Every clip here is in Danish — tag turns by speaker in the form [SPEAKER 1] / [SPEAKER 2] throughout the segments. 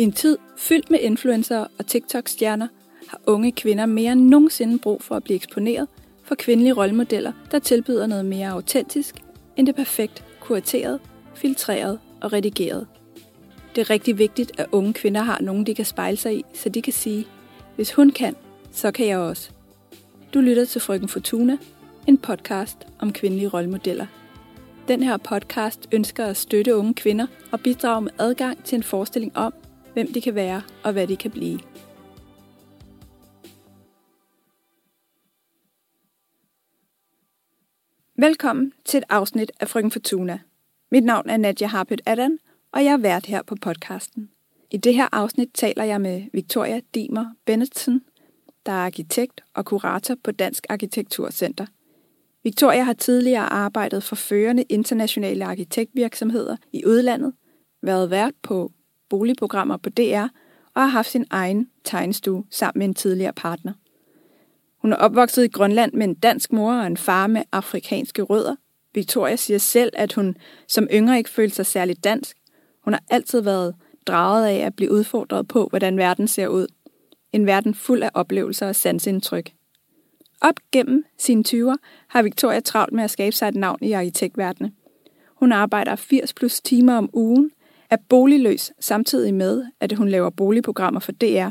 [SPEAKER 1] I en tid fyldt med influencer og TikTok-stjerner har unge kvinder mere end nogensinde brug for at blive eksponeret for kvindelige rollemodeller, der tilbyder noget mere autentisk end det perfekt kurateret, filtreret og redigeret. Det er rigtig vigtigt, at unge kvinder har nogen, de kan spejle sig i, så de kan sige, hvis hun kan, så kan jeg også. Du lytter til Frøken Fortuna, en podcast om kvindelige rollemodeller. Den her podcast ønsker at støtte unge kvinder og bidrage med adgang til en forestilling om, hvem de kan være og hvad de kan blive. Velkommen til et afsnit af Frøken Fortuna. Mit navn er Nadia Harpet Adam, og jeg er vært her på podcasten. I det her afsnit taler jeg med Victoria Dimer Bennetsen, der er arkitekt og kurator på Dansk Arkitekturcenter. Victoria har tidligere arbejdet for førende internationale arkitektvirksomheder i udlandet, været vært på boligprogrammer på DR og har haft sin egen tegnestue sammen med en tidligere partner. Hun er opvokset i Grønland med en dansk mor og en far med afrikanske rødder. Victoria siger selv, at hun som yngre ikke følte sig særligt dansk. Hun har altid været draget af at blive udfordret på, hvordan verden ser ud. En verden fuld af oplevelser og sansindtryk. Op gennem sine 20'er har Victoria travlt med at skabe sig et navn i arkitektverdenen. Hun arbejder 80 plus timer om ugen, er boligløs samtidig med, at hun laver boligprogrammer for DR,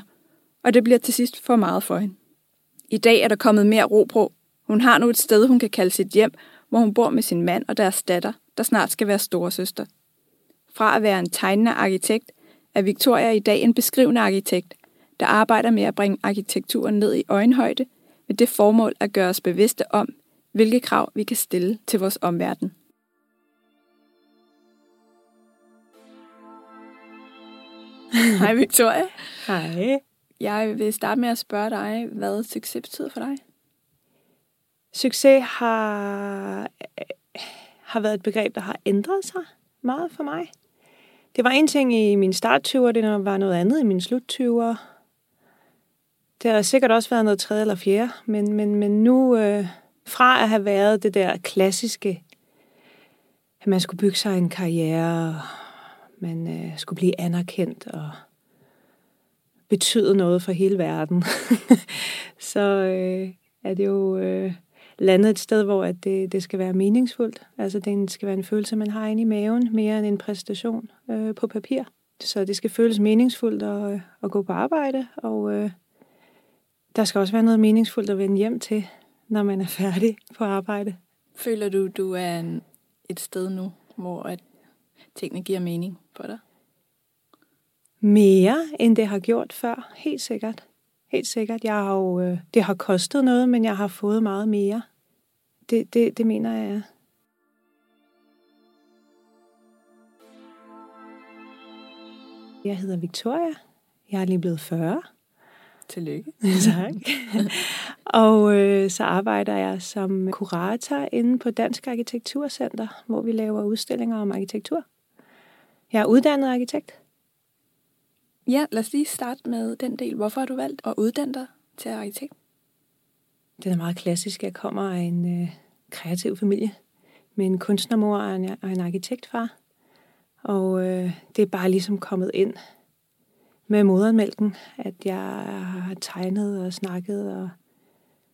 [SPEAKER 1] og det bliver til sidst for meget for hende. I dag er der kommet mere ro på. Hun har nu et sted, hun kan kalde sit hjem, hvor hun bor med sin mand og deres datter, der snart skal være storesøster. Fra at være en tegnende arkitekt, er Victoria i dag en beskrivende arkitekt, der arbejder med at bringe arkitekturen ned i øjenhøjde, med det formål at gøre os bevidste om, hvilke krav vi kan stille til vores omverden. Hej Victoria.
[SPEAKER 2] Hej.
[SPEAKER 1] Jeg vil starte med at spørge dig, hvad succes betyder for dig?
[SPEAKER 2] Succes har, har været et begreb, der har ændret sig meget for mig. Det var en ting i min start det var noget andet i min slut 20'er. Det har sikkert også været noget tredje eller fjerde, men, men, men nu øh, fra at have været det der klassiske, at man skulle bygge sig en karriere, man øh, skulle blive anerkendt og betyde noget for hele verden, så øh, er det jo øh, landet et sted, hvor at det, det skal være meningsfuldt. Altså det skal være en følelse, man har inde i maven, mere end en præstation øh, på papir. Så det skal føles meningsfuldt at, øh, at gå på arbejde, og øh, der skal også være noget meningsfuldt at vende hjem til, når man er færdig på arbejde.
[SPEAKER 1] Føler du, du er en, et sted nu, hvor at tingene giver mening for dig?
[SPEAKER 2] Mere, end det har gjort før. Helt sikkert. Helt sikkert. Jeg har jo, øh, det har kostet noget, men jeg har fået meget mere. Det, det, det mener jeg, Jeg hedder Victoria. Jeg er lige blevet 40.
[SPEAKER 1] Tillykke.
[SPEAKER 2] tak. og øh, så arbejder jeg som kurator inde på Dansk Arkitekturcenter, hvor vi laver udstillinger om arkitektur. Jeg er uddannet arkitekt.
[SPEAKER 1] Ja, lad os lige starte med den del. Hvorfor har du valgt at uddanne dig til arkitekt?
[SPEAKER 2] Det er meget klassisk. Jeg kommer af en øh, kreativ familie med en kunstnermor og en, og en arkitektfar. Og øh, det er bare ligesom kommet ind med modermælken, at jeg har tegnet og snakket og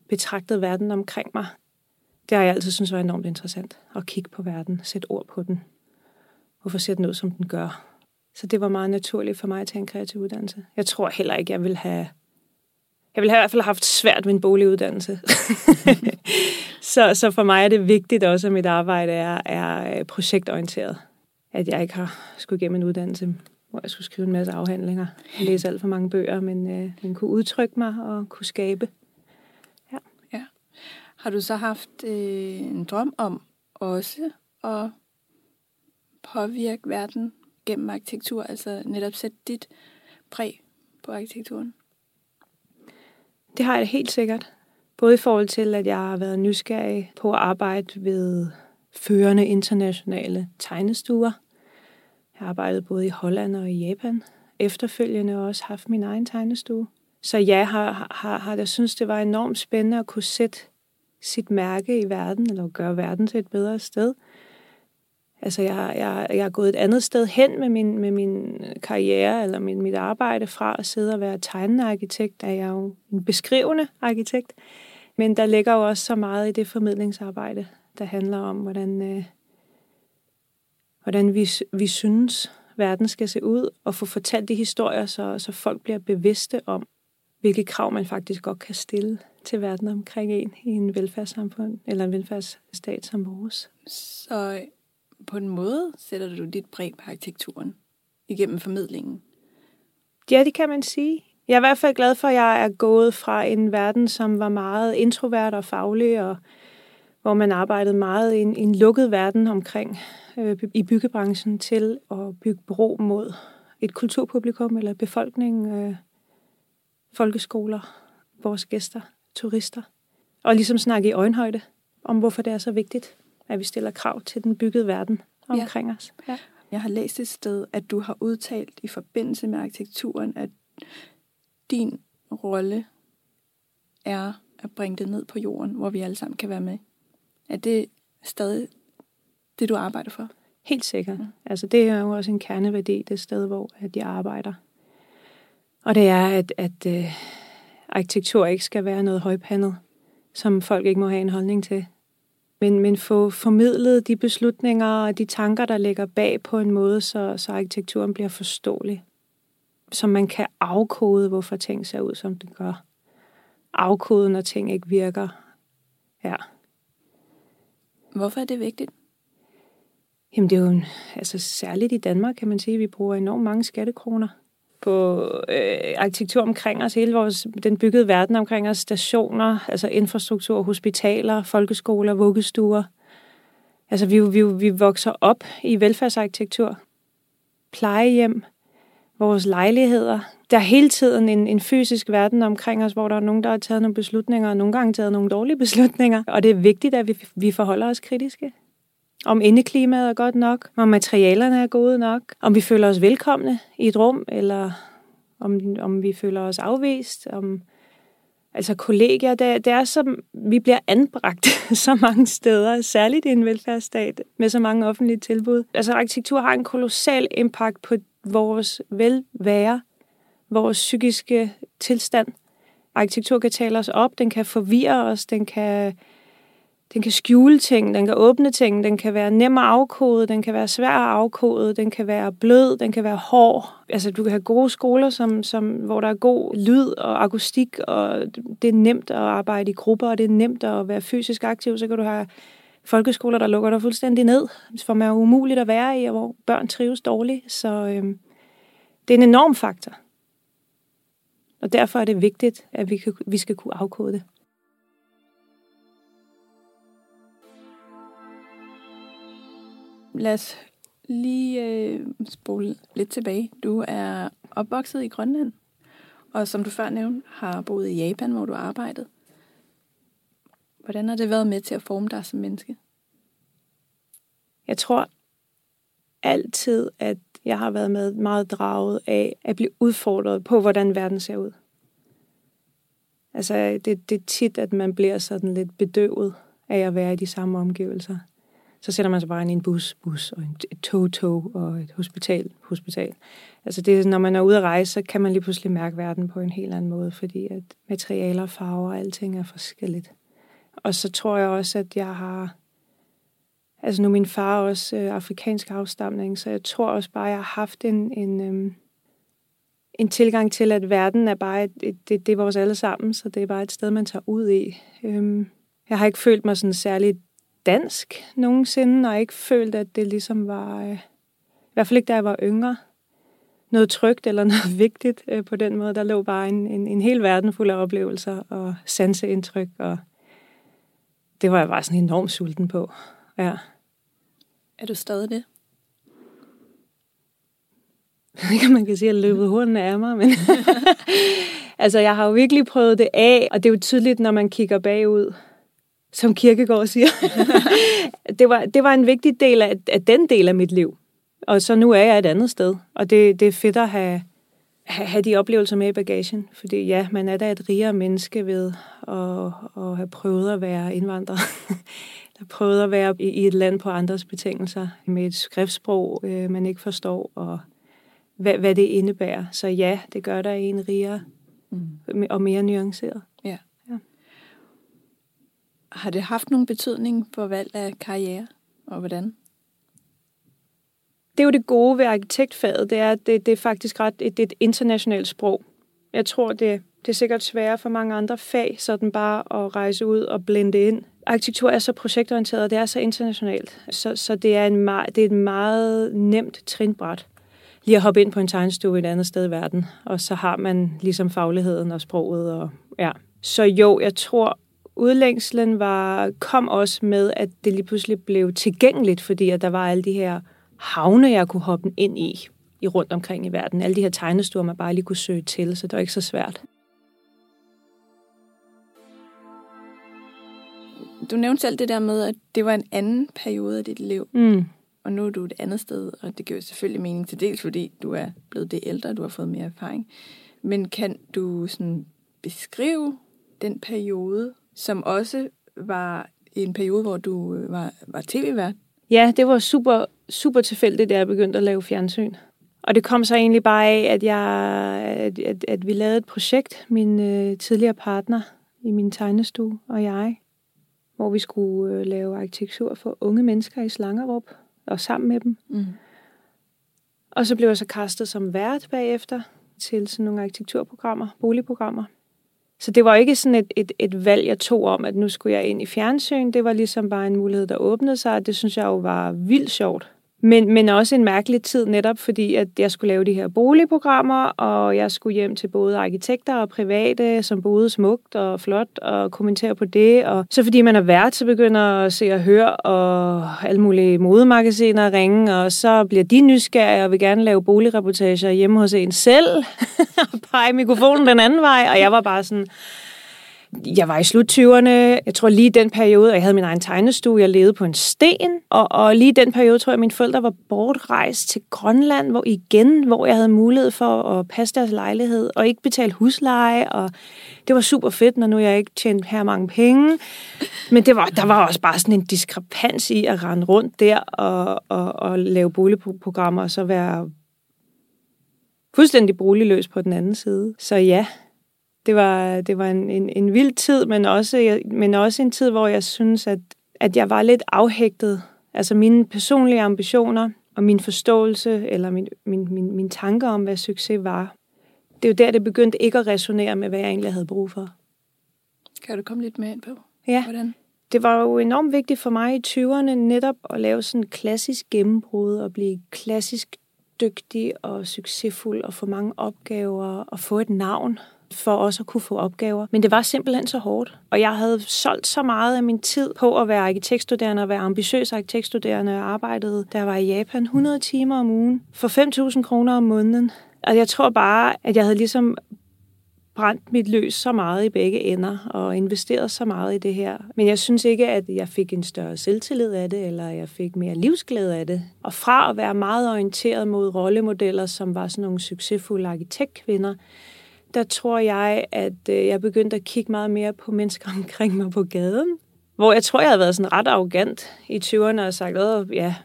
[SPEAKER 2] betragtet verden omkring mig. Det har jeg altid synes var enormt interessant. At kigge på verden, sætte ord på den. Hvorfor ser den ud, som den gør? Så det var meget naturligt for mig at tage en kreativ uddannelse. Jeg tror heller ikke, jeg vil have... Jeg ville have i hvert fald have haft svært ved en boliguddannelse. så, så for mig er det vigtigt også, at mit arbejde er, er øh, projektorienteret. At jeg ikke har skulle igennem en uddannelse, hvor jeg skulle skrive en masse afhandlinger, læse alt for mange bøger, men øh, den kunne udtrykke mig og kunne skabe.
[SPEAKER 1] Ja. ja. Har du så haft øh, en drøm om også at påvirke verden gennem arkitektur, altså netop sætte dit præg på arkitekturen?
[SPEAKER 2] Det har jeg helt sikkert. Både i forhold til, at jeg har været nysgerrig på at arbejde ved førende internationale tegnestuer. Jeg har arbejdet både i Holland og i Japan. Efterfølgende også haft min egen tegnestue. Så jeg har, har, har jeg synes, det var enormt spændende at kunne sætte sit mærke i verden, eller gøre verden til et bedre sted. Altså, jeg, jeg, jeg er gået et andet sted hen med min, med min karriere eller min, mit arbejde fra at sidde og være tegnende arkitekt, er jeg jo en beskrivende arkitekt. Men der ligger jo også så meget i det formidlingsarbejde, der handler om, hvordan, øh, hvordan vi, vi synes, verden skal se ud, og få fortalt de historier, så, så folk bliver bevidste om, hvilke krav man faktisk godt kan stille til verden omkring en i en velfærdssamfund eller en velfærdsstat som vores.
[SPEAKER 1] Så på en måde sætter du dit præg på arkitekturen igennem formidlingen?
[SPEAKER 2] Ja, det kan man sige. Jeg er i hvert fald glad for, at jeg er gået fra en verden, som var meget introvert og faglig, og hvor man arbejdede meget i en, en lukket verden omkring øh, i byggebranchen, til at bygge bro mod et kulturpublikum eller befolkning, øh, folkeskoler, vores gæster, turister. Og ligesom snakke i øjenhøjde om, hvorfor det er så vigtigt, at vi stiller krav til den byggede verden omkring ja. os. Ja.
[SPEAKER 1] Jeg har læst et sted, at du har udtalt i forbindelse med arkitekturen, at din rolle er at bringe det ned på jorden, hvor vi alle sammen kan være med. Er det stadig det, du arbejder for?
[SPEAKER 2] Helt sikkert. Ja. Altså, det er jo også en kerneværdi, det sted, hvor at jeg arbejder. Og det er, at, at uh, arkitektur ikke skal være noget højpandet, som folk ikke må have en holdning til. Men, men få formidlet de beslutninger og de tanker, der ligger bag på en måde, så, så arkitekturen bliver forståelig. Så man kan afkode, hvorfor ting ser ud, som det gør. Afkode, når ting ikke virker. Ja.
[SPEAKER 1] Hvorfor er det vigtigt?
[SPEAKER 2] Jamen det er jo, altså særligt i Danmark kan man sige, at vi bruger enormt mange skattekroner på øh, arkitektur omkring os, hele vores, den byggede verden omkring os, stationer, altså infrastruktur, hospitaler, folkeskoler, vuggestuer. Altså vi, vi, vi vokser op i velfærdsarkitektur, plejehjem, vores lejligheder. Der er hele tiden en, en fysisk verden omkring os, hvor der er nogen, der har taget nogle beslutninger, og nogle gange taget nogle dårlige beslutninger. Og det er vigtigt, at vi, vi forholder os kritiske. Om indeklimaet er godt nok, om materialerne er gode nok, om vi føler os velkomne i et rum, eller om, om vi føler os afvist, om altså kollegier, det, det er som, vi bliver anbragt så mange steder, særligt i en velfærdsstat med så mange offentlige tilbud. Altså arkitektur har en kolossal impact på vores velvære, vores psykiske tilstand. Arkitektur kan tale os op, den kan forvirre os, den kan den kan skjule ting, den kan åbne ting, den kan være nem at afkode, den kan være svær at afkode, den kan være blød, den kan være hård. Altså, du kan have gode skoler, som, som, hvor der er god lyd og akustik, og det er nemt at arbejde i grupper, og det er nemt at være fysisk aktiv. Så kan du have folkeskoler, der lukker dig fuldstændig ned, for man er umuligt at være i, og hvor børn trives dårligt. Så øhm, det er en enorm faktor. Og derfor er det vigtigt, at vi, kan, vi skal kunne afkode det.
[SPEAKER 1] Lad os lige øh, spole lidt tilbage. Du er opvokset i Grønland, og som du før nævnte, har boet i Japan, hvor du har arbejdet. Hvordan har det været med til at forme dig som menneske?
[SPEAKER 2] Jeg tror altid, at jeg har været med meget draget af at blive udfordret på, hvordan verden ser ud. Altså, det, det er tit, at man bliver sådan lidt bedøvet af at være i de samme omgivelser så sætter man sig bare ind i en bus, bus, og et tog, tog, og et hospital, hospital. Altså det, når man er ude at rejse, så kan man lige pludselig mærke verden på en helt anden måde, fordi at materialer, farver og alting er forskelligt. Og så tror jeg også, at jeg har... Altså nu er min far også øh, afrikansk afstamning, så jeg tror også bare, at jeg har haft en, en, øh, en tilgang til, at verden er bare et, et, det, det er vores alle sammen, så det er bare et sted, man tager ud i. Øh, jeg har ikke følt mig sådan særligt dansk nogensinde, og ikke følt, at det ligesom var, øh, i hvert fald ikke da jeg var yngre, noget trygt eller noget vigtigt øh, på den måde. Der lå bare en, en, en hel verden fuld af oplevelser og sanseindtryk, og det var jeg bare sådan enormt sulten på. Ja.
[SPEAKER 1] Er du stadig det?
[SPEAKER 2] Ikke man kan sige, at jeg løbet hornene af mig, men altså jeg har jo virkelig prøvet det af, og det er jo tydeligt, når man kigger bagud, som Kirkegaard siger. det, var, det var en vigtig del af, af den del af mit liv. Og så nu er jeg et andet sted. Og det, det er fedt at have, have de oplevelser med i bagagen. Fordi ja, man er da et rigere menneske ved at, at have prøvet at være indvandrer. der prøvede at være i, i et land på andres betingelser, med et skriftsprog, øh, man ikke forstår, og hvad, hvad det indebærer. Så ja, det gør der en rigere mm. og mere nuanceret.
[SPEAKER 1] Har det haft nogen betydning for valg af karriere, og hvordan?
[SPEAKER 2] Det er jo det gode ved arkitektfaget, det er, at det, det er faktisk ret et, et internationalt sprog. Jeg tror, det, det er sikkert sværere for mange andre fag, sådan bare at rejse ud og blende ind. Arkitektur er så projektorienteret, og det er så internationalt, så, så det, er en det er et meget nemt trinbræt lige at hoppe ind på en tegnestue et andet sted i verden, og så har man ligesom fagligheden og sproget. Og, ja. Så jo, jeg tror, udlængslen var, kom også med, at det lige pludselig blev tilgængeligt, fordi at der var alle de her havne, jeg kunne hoppe ind i, i rundt omkring i verden. Alle de her tegnestuer, man bare lige kunne søge til, så det var ikke så svært.
[SPEAKER 1] Du nævnte selv det der med, at det var en anden periode af dit liv. Mm. Og nu er du et andet sted, og det giver selvfølgelig mening til dels, fordi du er blevet det ældre, du har fået mere erfaring. Men kan du sådan beskrive den periode, som også var en periode, hvor du øh, var, var tv-vært?
[SPEAKER 2] Ja, det var super, super tilfældigt, da jeg begyndte at lave fjernsyn. Og det kom så egentlig bare af, at, jeg, at, at, at vi lavede et projekt, min øh, tidligere partner i min tegnestue og jeg, hvor vi skulle øh, lave arkitektur for unge mennesker i Slangerup og sammen med dem. Mm. Og så blev jeg så kastet som vært bagefter til sådan nogle arkitekturprogrammer, boligprogrammer. Så det var ikke sådan et, et, et valg, jeg tog om, at nu skulle jeg ind i fjernsyn. Det var ligesom bare en mulighed, der åbnede sig, og det synes jeg jo var vildt sjovt. Men, men også en mærkelig tid netop, fordi at jeg skulle lave de her boligprogrammer, og jeg skulle hjem til både arkitekter og private, som boede smukt og flot, og kommentere på det. Og så fordi man er vært, så begynder at se og høre, og alle mulige modemagasiner ringe, og så bliver de nysgerrige og vil gerne lave boligreportager hjemme hos en selv, og pege mikrofonen den anden vej, og jeg var bare sådan jeg var i sluttyverne. Jeg tror lige den periode, jeg havde min egen tegnestue, jeg levede på en sten. Og, og lige den periode, tror jeg, at mine forældre var bortrejst til Grønland, hvor igen, hvor jeg havde mulighed for at passe deres lejlighed og ikke betale husleje. Og det var super fedt, når nu jeg ikke tjente her mange penge. Men det var, der var også bare sådan en diskrepans i at rende rundt der og, og, og lave boligprogrammer og så være fuldstændig boligløs på den anden side. Så ja, det var, det var en, en, en vild tid, men også, men også en tid, hvor jeg synes, at, at jeg var lidt afhægtet. Altså mine personlige ambitioner og min forståelse, eller min, min, min, min tanker om, hvad succes var. Det er jo der, det begyndte ikke at resonere med, hvad jeg egentlig havde brug for.
[SPEAKER 1] Kan du komme lidt mere ind på?
[SPEAKER 2] Ja. Hvordan? Det var jo enormt vigtigt for mig i 20'erne netop at lave sådan en klassisk gennembrud og blive klassisk dygtig og succesfuld og få mange opgaver og få et navn for også at kunne få opgaver. Men det var simpelthen så hårdt. Og jeg havde solgt så meget af min tid på at være arkitektstuderende og være ambitiøs arkitektstuderende. Jeg arbejdede, der var i Japan, 100 timer om ugen for 5.000 kroner om måneden. Og jeg tror bare, at jeg havde ligesom brændt mit løs så meget i begge ender og investeret så meget i det her. Men jeg synes ikke, at jeg fik en større selvtillid af det, eller jeg fik mere livsglæde af det. Og fra at være meget orienteret mod rollemodeller, som var sådan nogle succesfulde arkitektkvinder, der tror jeg, at øh, jeg begyndte at kigge meget mere på mennesker omkring mig på gaden. Hvor jeg tror, jeg havde været sådan ret arrogant i 20'erne og sagt, at ja,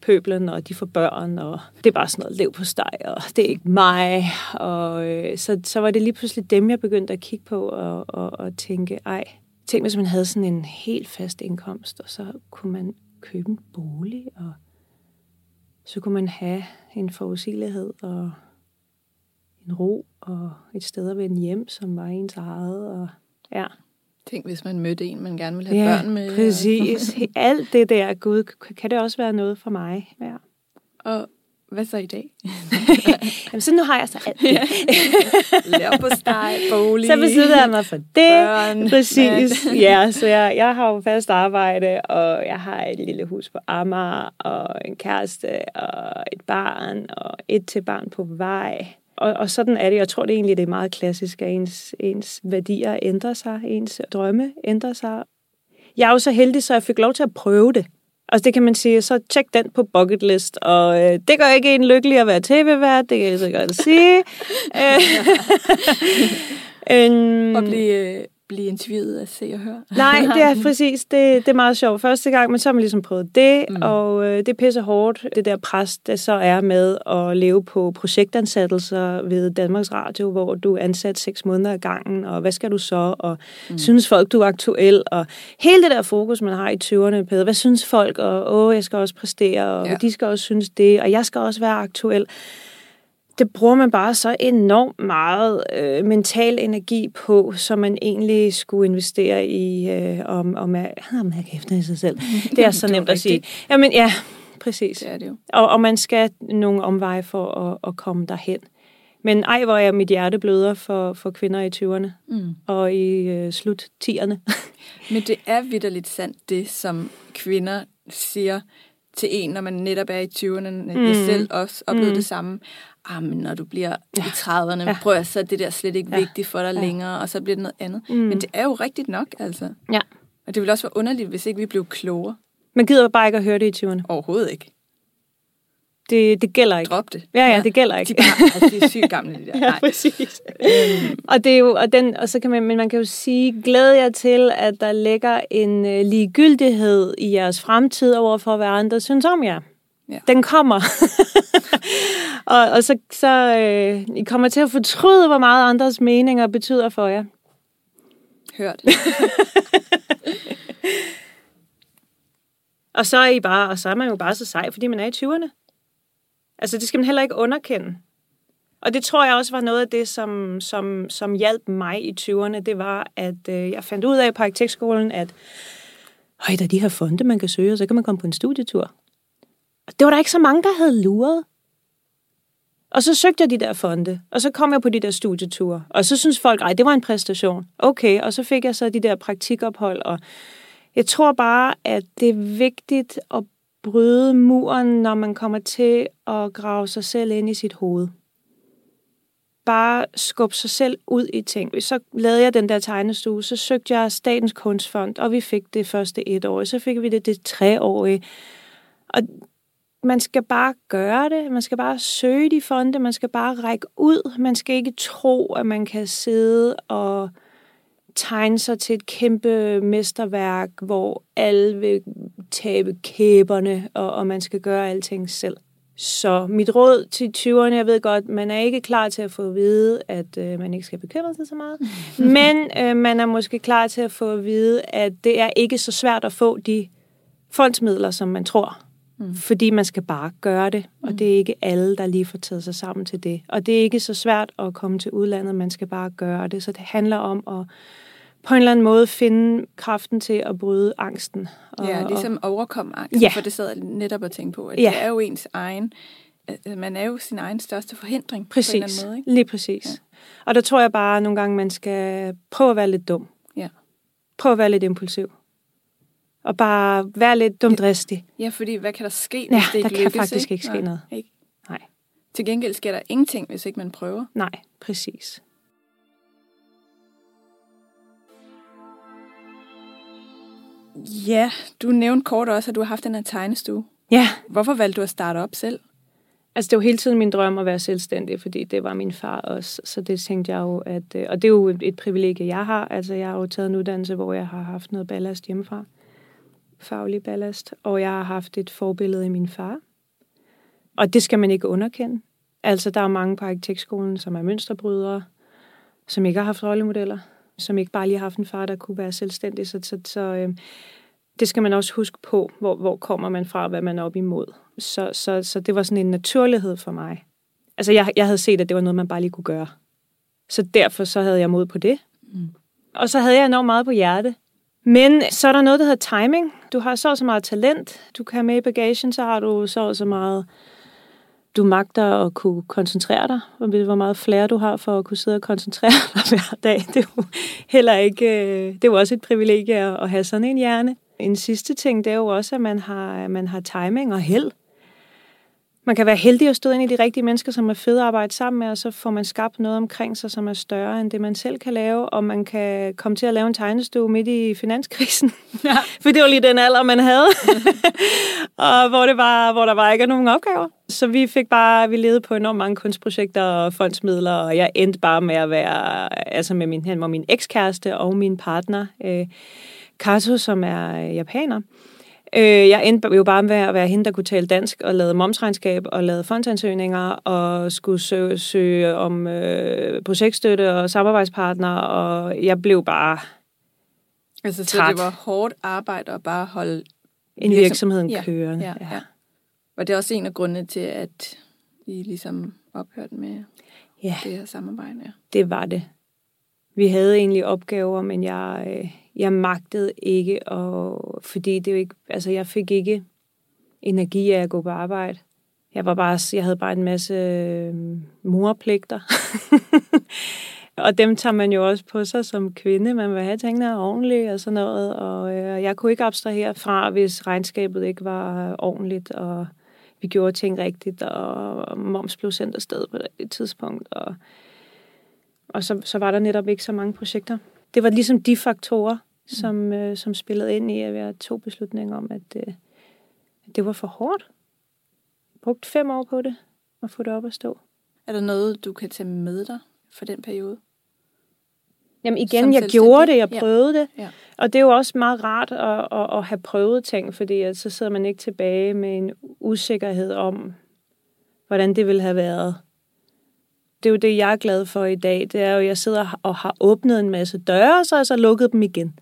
[SPEAKER 2] pøblen, og de får børn, og det er bare sådan noget lev på steg, og det er ikke mig. Og øh, så, så var det lige pludselig dem, jeg begyndte at kigge på og, og, og tænke, ej, tænk hvis man havde sådan en helt fast indkomst, og så kunne man købe en bolig, og så kunne man have en forudsigelighed og en ro og et sted at vende hjem, som var ens eget. Og, ja.
[SPEAKER 1] Tænk, hvis man mødte en, man gerne ville have ja, børn med.
[SPEAKER 2] præcis. Alt det der, Gud, kan det også være noget for mig. Ja.
[SPEAKER 1] Og hvad så i dag?
[SPEAKER 2] Jamen, så nu har jeg så alt det.
[SPEAKER 1] Lær på steg, bolig.
[SPEAKER 2] Så beslutter jeg mig for det. Børn, Præcis. Ja, så jeg, jeg har jo fast arbejde, og jeg har et lille hus på Amager, og en kæreste, og et barn, og et til barn på vej og, og sådan er det. Jeg tror det egentlig, det er meget klassisk, at ens, ens værdier ændrer sig, ens drømme ændrer sig. Jeg er jo så heldig, så jeg fik lov til at prøve det. Altså det kan man sige, så tjek den på bucket list, og øh, det gør ikke en lykkelig at være tv-vært, det kan jeg så godt sige.
[SPEAKER 1] og blive øh, blive interviewet af Se og Hør.
[SPEAKER 2] Nej, det er præcis. Det, det er meget sjovt. Første gang, men så har man ligesom prøvet det, mm. og øh, det pisser hårdt, det der pres, det så er med at leve på projektansættelser ved Danmarks Radio, hvor du er ansat seks måneder ad gangen, og hvad skal du så, og mm. synes folk, du er aktuel, og hele det der fokus, man har i 20'erne, Peder, hvad synes folk, og åh, jeg skal også præstere, og ja. de skal også synes det, og jeg skal også være aktuel det bruger man bare så enormt meget øh, mental energi på, som man egentlig skulle investere i, øh, om, om, at, jeg kan efter i sig selv. Det er så nemt at sige. Jamen ja, præcis.
[SPEAKER 1] Det er det jo.
[SPEAKER 2] Og, og man skal nogle omveje for at, at komme derhen. Men ej, hvor er mit hjerte bløder for, for kvinder i 20'erne mm. og i øh, slut 10'erne.
[SPEAKER 1] Men det er vidderligt sandt, det som kvinder siger til en, når man netop er i 20'erne. Mm. Jeg selv også oplevede mm. det samme ah, men når du bliver ja. i 30'erne, ja. prøv at så er det der slet ikke ja. vigtigt for dig ja. længere, og så bliver det noget andet. Mm. Men det er jo rigtigt nok, altså. Ja. Og det ville også være underligt, hvis ikke vi blev klogere.
[SPEAKER 2] Man gider bare ikke at høre det i 20'erne.
[SPEAKER 1] Overhovedet ikke.
[SPEAKER 2] Det, det gælder ikke.
[SPEAKER 1] Drop det.
[SPEAKER 2] Ja, ja, det gælder ikke.
[SPEAKER 1] De, bare, altså, de er sygt gamle, de der.
[SPEAKER 2] ja, præcis. Øhm. og, det er jo, og, den, og så kan man, men man kan jo sige, glæder jer til, at der ligger en uh, ligegyldighed i jeres fremtid over for, hvad andre synes om jer. Ja. Den kommer. og, og så, så øh, I kommer til at fortryde, hvor meget andres meninger betyder for jer.
[SPEAKER 1] Hørt.
[SPEAKER 2] og så er I bare, og så er man jo bare så sej, fordi man er i 20'erne. Altså, det skal man heller ikke underkende. Og det tror jeg også var noget af det, som, som, som hjalp mig i 20'erne. Det var, at øh, jeg fandt ud af på arkitektskolen, at høj, der er de her fonde, man kan søge, og så kan man komme på en studietur. Og det var der ikke så mange, der havde luret. Og så søgte jeg de der fonde, og så kom jeg på de der studieture, og så synes folk, ej, det var en præstation. Okay, og så fik jeg så de der praktikophold, og jeg tror bare, at det er vigtigt at bryde muren, når man kommer til at grave sig selv ind i sit hoved. Bare skubbe sig selv ud i ting. Så lavede jeg den der tegnestue, så søgte jeg Statens Kunstfond, og vi fik det første et år, så fik vi det det treårige. Og man skal bare gøre det. Man skal bare søge de fonde. Man skal bare række ud. Man skal ikke tro, at man kan sidde og tegne sig til et kæmpe mesterværk, hvor alle vil tabe kæberne, og, og man skal gøre alting selv. Så mit råd til 20'erne, jeg ved godt, man er ikke klar til at få at vide, at øh, man ikke skal bekymre sig så meget, men øh, man er måske klar til at få at vide, at det er ikke så svært at få de fondsmidler, som man tror. Mm. Fordi man skal bare gøre det, og mm. det er ikke alle, der lige får taget sig sammen til det. Og det er ikke så svært at komme til udlandet, man skal bare gøre det. Så det handler om at på en eller anden måde finde kraften til at bryde angsten.
[SPEAKER 1] Og, ja, ligesom overkomme angsten, ja. for det sad jeg netop og tænkte på, at ja. det er jo ens egen, man er jo sin egen største forhindring
[SPEAKER 2] præcis.
[SPEAKER 1] på en eller anden måde. Ikke?
[SPEAKER 2] Lige præcis. Ja. Og der tror jeg bare at nogle gange, man skal prøve at være lidt dum.
[SPEAKER 1] Ja.
[SPEAKER 2] Prøve at være lidt impulsiv og bare være lidt dumdristig.
[SPEAKER 1] Ja, fordi hvad kan der ske,
[SPEAKER 2] hvis ja, det ikke der lykkes, kan faktisk ikke, ikke ske Nej, noget.
[SPEAKER 1] Ikke.
[SPEAKER 2] Nej.
[SPEAKER 1] Til gengæld sker der ingenting, hvis ikke man prøver.
[SPEAKER 2] Nej, præcis.
[SPEAKER 1] Ja, du nævnte kort også, at du har haft den her tegnestue.
[SPEAKER 2] Ja.
[SPEAKER 1] Hvorfor valgte du at starte op selv?
[SPEAKER 2] Altså, det var hele tiden min drøm at være selvstændig, fordi det var min far også. Så det tænkte jeg jo, at... Øh, og det er jo et, et privilegie, jeg har. Altså, jeg har jo taget en uddannelse, hvor jeg har haft noget ballast hjemmefra faglig ballast, og jeg har haft et forbillede i min far. Og det skal man ikke underkende. Altså, der er mange på arkitektskolen, som er mønsterbrydere, som ikke har haft rollemodeller, som ikke bare lige har haft en far, der kunne være selvstændig. Så, så, så øh, det skal man også huske på, hvor, hvor kommer man fra, hvad man er op imod. Så, så, så det var sådan en naturlighed for mig. Altså, jeg, jeg havde set, at det var noget, man bare lige kunne gøre. Så derfor så havde jeg mod på det. Mm. Og så havde jeg enormt meget på hjerte. Men så er der noget, der hedder timing. Du har så og så meget talent, du kan have med i bagagen, så har du så og så meget, du magter at kunne koncentrere dig. Hvor meget flere du har for at kunne sidde og koncentrere dig hver dag. Det er jo heller ikke, øh, det er jo også et privilegie at have sådan en hjerne. En sidste ting, det er jo også, at man har, man har timing og held man kan være heldig at støde ind i de rigtige mennesker, som er fede at arbejde sammen med, og så får man skabt noget omkring sig, som er større end det, man selv kan lave, og man kan komme til at lave en tegnestue midt i finanskrisen. Ja. For det var lige den alder, man havde. og hvor, det var, hvor der var ikke nogen opgaver. Så vi fik bare, vi levede på enormt mange kunstprojekter og fondsmidler, og jeg endte bare med at være, altså med min, han var min ekskæreste og min partner, øh, Kato, som er japaner. Øh, jeg endte jo bare med at være hende, der kunne tale dansk og lavede momsregnskab og lavede fondsansøgninger og skulle søge, søge om øh, projektstøtte og samarbejdspartner, og jeg blev bare
[SPEAKER 1] Altså, så træt. det var hårdt arbejde at bare holde
[SPEAKER 2] en virksomheden ja, kørende. Ja, ja. Ja.
[SPEAKER 1] Og det også en af grundene til, at I ligesom ophørte med ja. det her samarbejde. Ja.
[SPEAKER 2] det var det. Vi havde egentlig opgaver, men jeg, øh, jeg magtede ikke, og, fordi det jo ikke, altså jeg fik ikke energi af at gå på arbejde. Jeg var bare, jeg havde bare en masse øh, morpligter. og dem tager man jo også på sig som kvinde. Man vil have tingene ordentligt og sådan noget. Og øh, jeg kunne ikke abstrahere fra, hvis regnskabet ikke var ordentligt, og vi gjorde ting rigtigt, og moms blev sendt afsted på et tidspunkt. Og, og så, så var der netop ikke så mange projekter. Det var ligesom de faktorer, som, øh, som spillede ind i, at vi tog beslutninger om, at, øh, at det var for hårdt. Jeg brugte fem år på det, at få det op at stå.
[SPEAKER 1] Er der noget, du kan tage med dig for den periode?
[SPEAKER 2] Jamen igen, som jeg gjorde det, jeg prøvede ja. det. Ja. Og det er jo også meget rart at, at, at have prøvet ting, fordi at så sidder man ikke tilbage med en usikkerhed om, hvordan det ville have været. Det er jo det, jeg er glad for i dag. Det er jo, at jeg sidder og har åbnet en masse døre, så har jeg så lukket dem igen.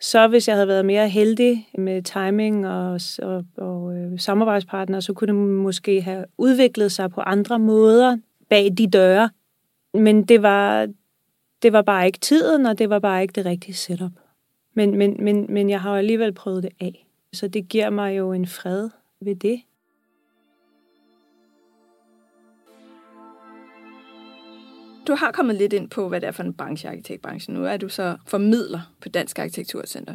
[SPEAKER 2] Så hvis jeg havde været mere heldig med timing og, og, og øh, samarbejdspartnere, så kunne det måske have udviklet sig på andre måder bag de døre. Men det var, det var bare ikke tiden, og det var bare ikke det rigtige setup. Men, men, men, men jeg har alligevel prøvet det af. Så det giver mig jo en fred ved det.
[SPEAKER 1] Du har kommet lidt ind på, hvad det er for en branche, arkitektbranchen. Nu er du så formidler på Dansk Arkitekturcenter.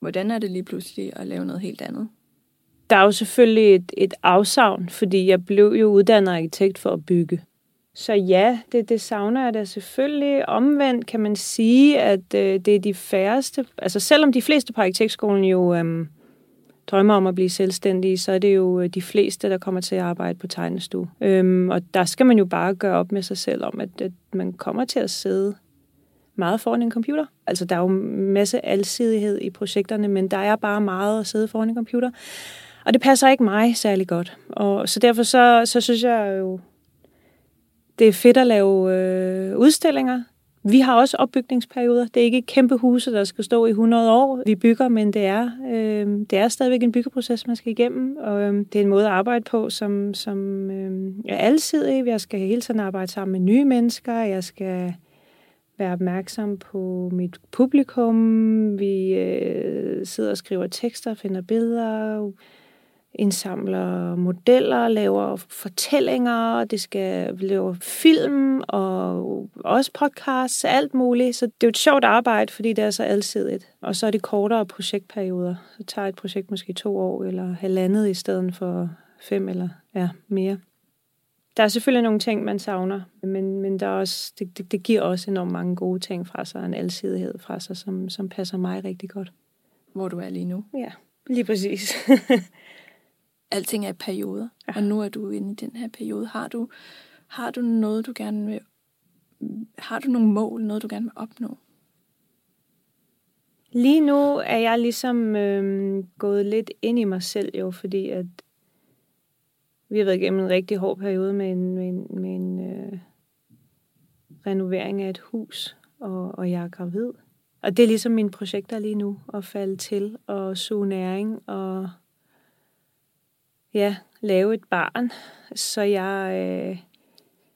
[SPEAKER 1] Hvordan er det lige pludselig at lave noget helt andet?
[SPEAKER 2] Der er jo selvfølgelig et, et afsavn, fordi jeg blev jo uddannet arkitekt for at bygge. Så ja, det, det savner jeg da selvfølgelig. Omvendt kan man sige, at øh, det er de færreste, altså selvom de fleste på arkitektskolen jo øh, drømmer om at blive selvstændige, så er det jo øh, de fleste, der kommer til at arbejde på tegnestue. Øhm, og der skal man jo bare gøre op med sig selv om, at, at man kommer til at sidde meget foran en computer. Altså, der er jo en masse alsidighed i projekterne, men der er bare meget at sidde foran en computer. Og det passer ikke mig særlig godt. Og så derfor så, så synes jeg jo, det er fedt at lave øh, udstillinger. Vi har også opbygningsperioder. Det er ikke kæmpe huse, der skal stå i 100 år. Vi bygger, men det er, øh, det er stadigvæk en byggeproces, man skal igennem. Og øh, det er en måde at arbejde på, som, som øh, er alsidig. Jeg skal hele tiden arbejde sammen med nye mennesker. Jeg skal være opmærksom på mit publikum. Vi øh, sidder og skriver tekster, finder billeder, indsamler modeller, laver fortællinger, det skal lave film og også podcasts, alt muligt. Så det er jo et sjovt arbejde, fordi det er så alsidigt. Og så er det kortere projektperioder. Så tager et projekt måske to år eller halvandet i stedet for fem eller ja, mere. Der er selvfølgelig nogle ting, man savner, men, men der er også, det, det, det giver også enormt mange gode ting fra sig, en alsidighed fra sig, som, som passer mig rigtig godt.
[SPEAKER 1] Hvor du er lige nu.
[SPEAKER 2] Ja, lige præcis.
[SPEAKER 1] alting er i perioder, ja. og nu er du inde i den her periode. Har du, har du noget, du gerne vil, har du nogle mål, noget du gerne vil opnå?
[SPEAKER 2] Lige nu er jeg ligesom øh, gået lidt ind i mig selv jo, fordi at vi har været igennem en rigtig hård periode med en, med en, med en øh, renovering af et hus, og, og jeg er gravid. Og det er ligesom mine projekter lige nu, at falde til og suge næring og ja, lave et barn. Så jeg, øh,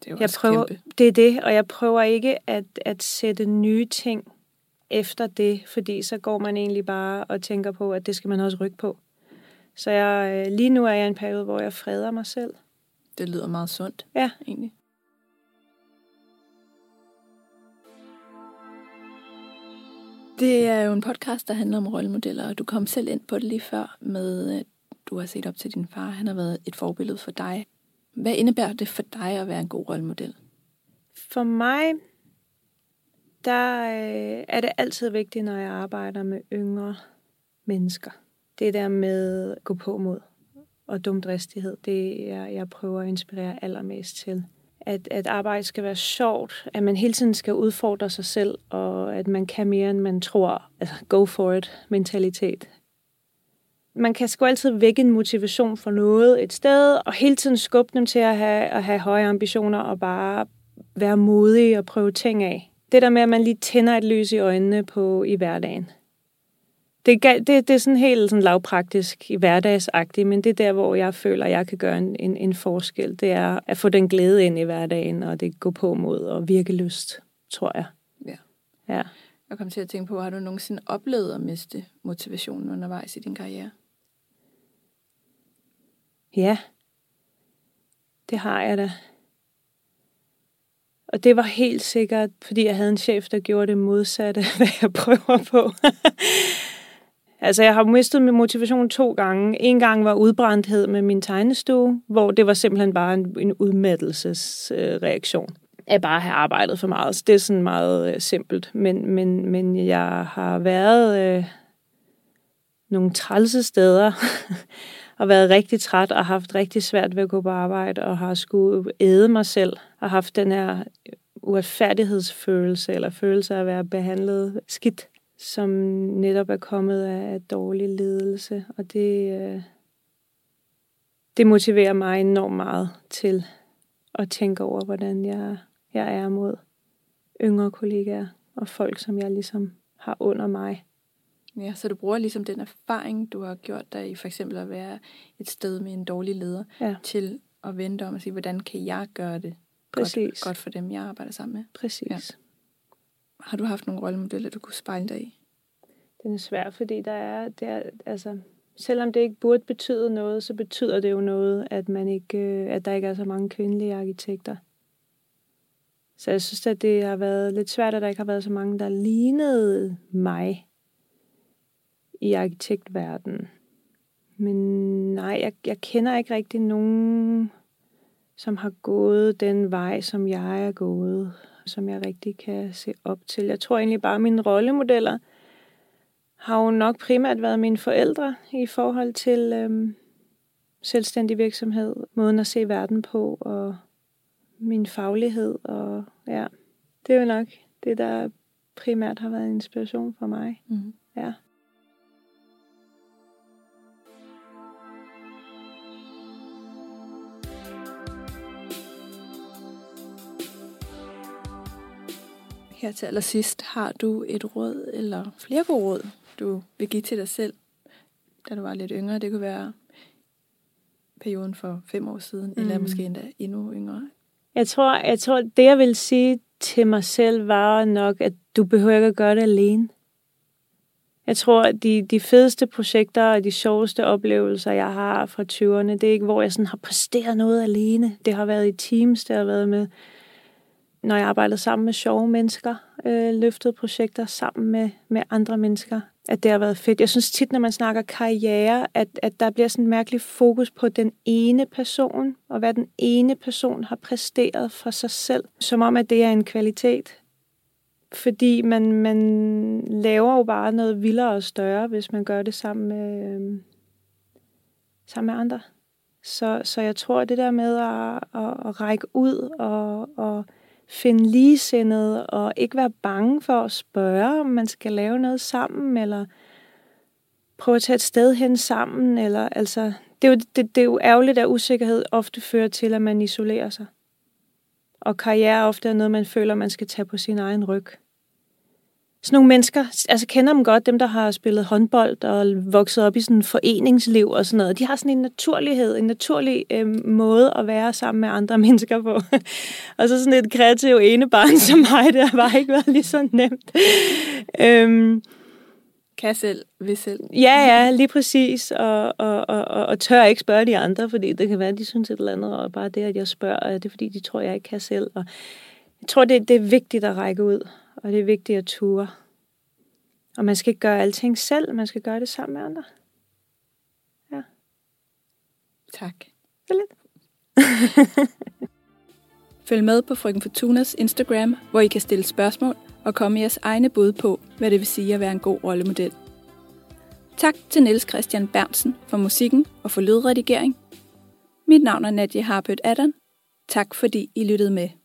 [SPEAKER 2] det er jeg prøver, kæmpe. det er det, og jeg prøver ikke at, at sætte nye ting efter det, fordi så går man egentlig bare og tænker på, at det skal man også rykke på. Så jeg, øh, lige nu er jeg i en periode, hvor jeg freder mig selv.
[SPEAKER 1] Det lyder meget sundt,
[SPEAKER 2] ja.
[SPEAKER 1] egentlig. Det er jo en podcast, der handler om rollemodeller, og du kom selv ind på det lige før med, at du har set op til din far. Han har været et forbillede for dig. Hvad indebærer det for dig at være en god rollemodel?
[SPEAKER 2] For mig, der øh, er det altid vigtigt, når jeg arbejder med yngre mennesker. Det der med at gå på mod og dumdristighed, det er, jeg prøver at inspirere allermest til. At, at arbejde skal være sjovt, at man hele tiden skal udfordre sig selv, og at man kan mere, end man tror. Altså, go for it mentalitet. Man kan sgu altid vække en motivation for noget et sted, og hele tiden skubbe dem til at have, at have høje ambitioner og bare være modig og prøve ting af. Det der med, at man lige tænder et lys i øjnene på i hverdagen det, det, det er sådan helt sådan lavpraktisk, i hverdagsagtigt, men det er der, hvor jeg føler, at jeg kan gøre en, en, en forskel. Det er at få den glæde ind i hverdagen, og det går på mod og virke lyst, tror jeg.
[SPEAKER 1] Ja.
[SPEAKER 2] ja.
[SPEAKER 1] Jeg kom til at tænke på, har du nogensinde oplevet at miste motivationen undervejs i din karriere?
[SPEAKER 2] Ja, det har jeg da. Og det var helt sikkert, fordi jeg havde en chef, der gjorde det modsatte, hvad jeg prøver på. Altså, jeg har mistet min motivation to gange. En gang var udbrændthed med min tegnestue, hvor det var simpelthen bare en, en udmattelsesreaktion øh, af bare at have arbejdet for meget. Så det er sådan meget øh, simpelt. Men, men, men jeg har været øh, nogle trælse steder, og været rigtig træt og haft rigtig svært ved at gå på arbejde, og har skulle æde mig selv, og haft den her uretfærdighedsfølelse, eller følelse af at være behandlet skidt som netop er kommet af dårlig ledelse, og det, øh, det motiverer mig enormt meget til at tænke over, hvordan jeg, jeg er mod yngre kollegaer og folk, som jeg ligesom har under mig.
[SPEAKER 1] Ja, så du bruger ligesom den erfaring, du har gjort dig i for eksempel at være et sted med en dårlig leder,
[SPEAKER 2] ja.
[SPEAKER 1] til at vente om og sige, hvordan kan jeg gøre det
[SPEAKER 2] Præcis.
[SPEAKER 1] Godt, godt for dem, jeg arbejder sammen med?
[SPEAKER 2] Præcis. Ja.
[SPEAKER 1] Har du haft nogle rollemodeller, du kunne spejle dig i?
[SPEAKER 2] Den er svær, fordi der er, det er, altså, selvom det ikke burde betyde noget, så betyder det jo noget, at, man ikke, øh, at der ikke er så mange kvindelige arkitekter. Så jeg synes, at det har været lidt svært, at der ikke har været så mange, der lignede mig i arkitektverdenen. Men nej, jeg, jeg kender ikke rigtig nogen, som har gået den vej, som jeg er gået som jeg rigtig kan se op til. Jeg tror egentlig bare, at mine rollemodeller har jo nok primært været mine forældre i forhold til øhm, selvstændig virksomhed, måden at se verden på og min faglighed. Og ja, det er jo nok det, der primært har været inspiration for mig. Mm. Ja.
[SPEAKER 1] Her til allersidst, har du et råd eller flere gode råd, du vil give til dig selv, da du var lidt yngre? Det kunne være perioden for fem år siden, mm. eller måske endda endnu yngre.
[SPEAKER 2] Jeg tror, jeg tror, det jeg vil sige til mig selv var nok, at du behøver ikke at gøre det alene. Jeg tror, at de, de fedeste projekter og de sjoveste oplevelser, jeg har fra 20'erne, det er ikke, hvor jeg sådan har præsteret noget alene. Det har været i teams, det har været med når jeg arbejdede sammen med sjove mennesker, øh, løftede projekter sammen med, med andre mennesker, at det har været fedt. Jeg synes tit, når man snakker karriere, at, at der bliver sådan en mærkelig fokus på den ene person, og hvad den ene person har præsteret for sig selv, som om, at det er en kvalitet. Fordi man, man laver jo bare noget vildere og større, hvis man gør det sammen med, øh, sammen med andre. Så, så jeg tror, det der med at, at, at række ud og, og finde ligesindede og ikke være bange for at spørge, om man skal lave noget sammen, eller prøve at tage et sted hen sammen. Eller, altså, det, er jo, det, det er jo ærgerligt, at usikkerhed ofte fører til, at man isolerer sig. Og karriere ofte er noget, man føler, man skal tage på sin egen ryg sådan nogle mennesker, altså kender dem godt, dem der har spillet håndbold og vokset op i sådan foreningsliv og sådan noget, de har sådan en naturlighed, en naturlig øh, måde at være sammen med andre mennesker på. og så sådan et kreativt enebarn som mig, det har bare ikke været lige så nemt. øhm,
[SPEAKER 1] kan selv, vil selv.
[SPEAKER 2] Ja, ja, lige præcis. Og, og, og, og, og tør ikke spørge de andre, fordi det kan være, at de synes et eller andet, og bare det, at jeg spørger, det er fordi, de tror, jeg ikke kan selv. Og jeg tror, det, det er vigtigt at række ud og det er vigtigt at ture. Og man skal ikke gøre alting selv, man skal gøre det sammen med andre. Ja.
[SPEAKER 1] Tak.
[SPEAKER 2] Så lidt.
[SPEAKER 1] Følg med på Frøken Fortunas Instagram, hvor I kan stille spørgsmål og komme jeres egne bud på, hvad det vil sige at være en god rollemodel. Tak til Niels Christian Bernsen for musikken og for lydredigering. Mit navn er Nadia Harpøt Adam. Tak fordi I lyttede med.